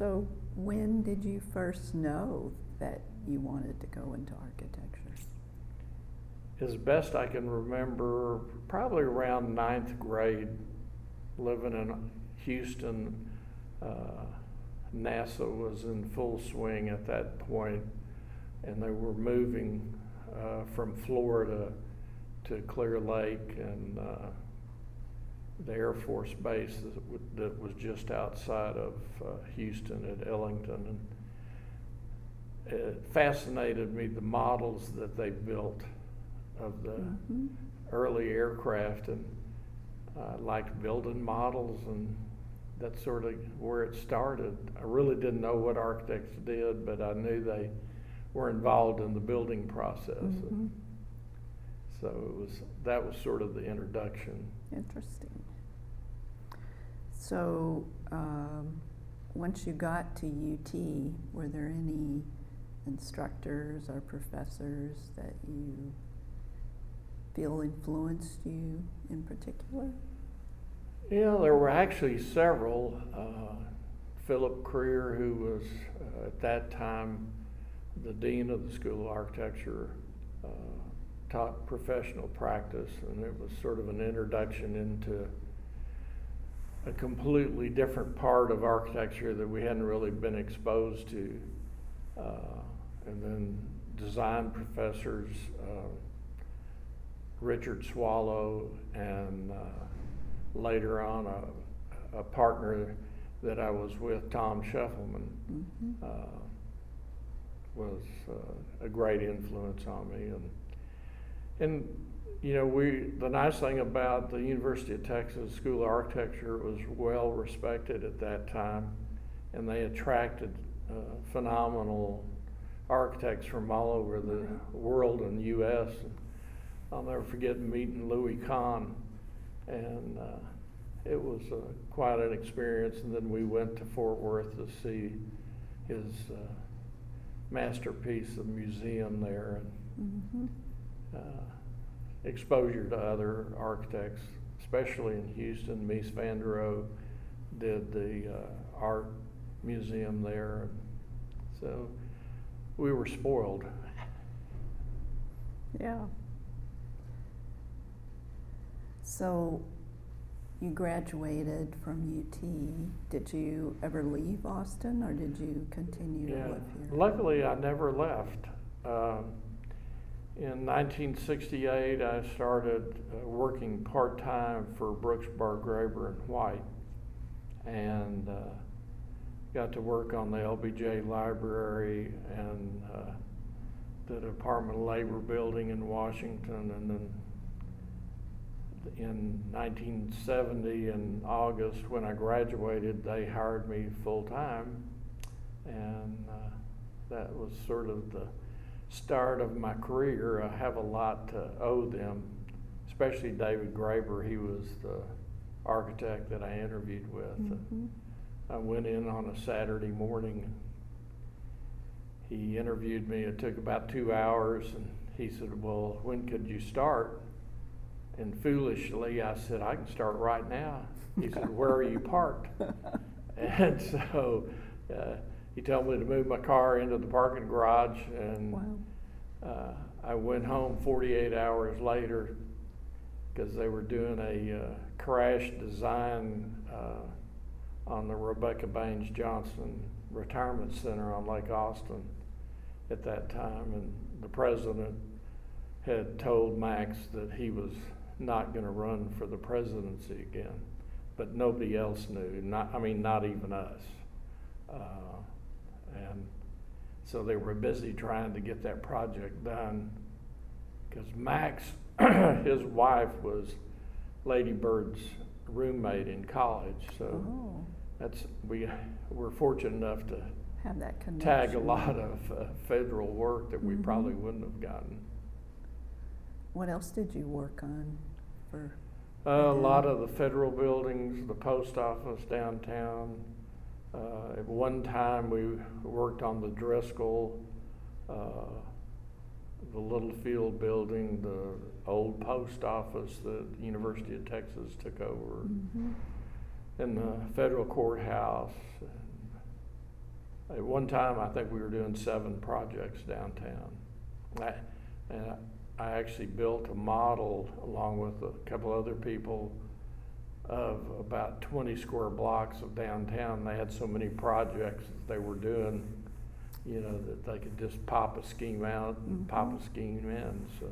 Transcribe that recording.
So when did you first know that you wanted to go into architecture? As best I can remember, probably around ninth grade, living in Houston, uh, NASA was in full swing at that point, and they were moving uh, from Florida to Clear Lake and uh, the Air Force Base that, w- that was just outside of uh, Houston at Ellington. And it fascinated me the models that they built of the Mhm. early aircraft and I liked building models and that's sort of where it started. I really didn't know what architects did, but I knew they were involved in the building process. Mhm. So it was that was sort of the introduction. Interesting. So, um, once you got to UT, were there any instructors or professors that you feel influenced you in particular? Yeah, there were actually several. Uh, Philip Creer, who was uh, at that time the dean of the School of Architecture, uh, taught professional practice, and it was sort of an introduction into a completely different part of architecture that we hadn't really been exposed to. Uh, and then design professors, uh, Richard Swallow, and uh, later on a, a partner that I was with, Tom Shefelman, Mhm. uh, was uh, a great influence on me. And, and you know, we the nice thing about the University of Texas School of Architecture was well respected at that time, and they attracted uh, phenomenal architects from all over the world and the U.S. I'll never forget meeting Louis Kahn, and uh, it was uh, quite an experience. And then we went to Fort Worth to see his uh, masterpiece, the museum there, and Mhm. uh, exposure to other architects, especially in Houston. Mies van der Rohe did the uh, art museum there, so we were spoiled. Yeah. So, you graduated from UT. Did you ever leave Austin, or did you continue to live here? Luckily, I never left. Um, in 1968, I started uh, working part time for Brooks Barr Graeber and White, and uh, got to work on the LBJ Library and uh, the Department of Labor building in Washington, and then in 1970 in August when I graduated, they hired me full time, and uh, that was sort of the start of my career. I have a lot to owe them, especially David Graeber. He was the architect that I interviewed with. Mhm. I went in on a Saturday morning. He interviewed me. It took about two hours, and he said, "Well, when could you start?" And foolishly, I said, "I can start right now." He said, "Where are you parked?" And so uh, he told me to move my car into the parking garage, and Wow. uh, I went home 48 hours later because they were doing a uh, crash design uh, on the Rebecca Baines Johnson Retirement Center on Lake Austin at that time, and the president had told Max that he was not going to run for the presidency again, but nobody else knew. Not, I mean, not even us. Uh, and so they were busy trying to get that project done because Max, his wife, was Lady Bird's roommate in college. So Oh, that's we were fortunate enough to have that connection. tag a lot of uh, federal work that we Mhm. probably wouldn't have gotten. What else did you work on for? Uh, a lot of the federal buildings, the post office downtown. Uh, at one time, we worked on the Driskill, uh, the Littlefield building, the old post office that the University of Texas took over, Mhm. and the federal courthouse. At one time, I think we were doing seven projects downtown. I- And I actually built a model along with a couple other people of about twenty square blocks of downtown. They had so many projects that they were doing, you know, that they could just pop a scheme out and pop a Mhm. scheme in, so.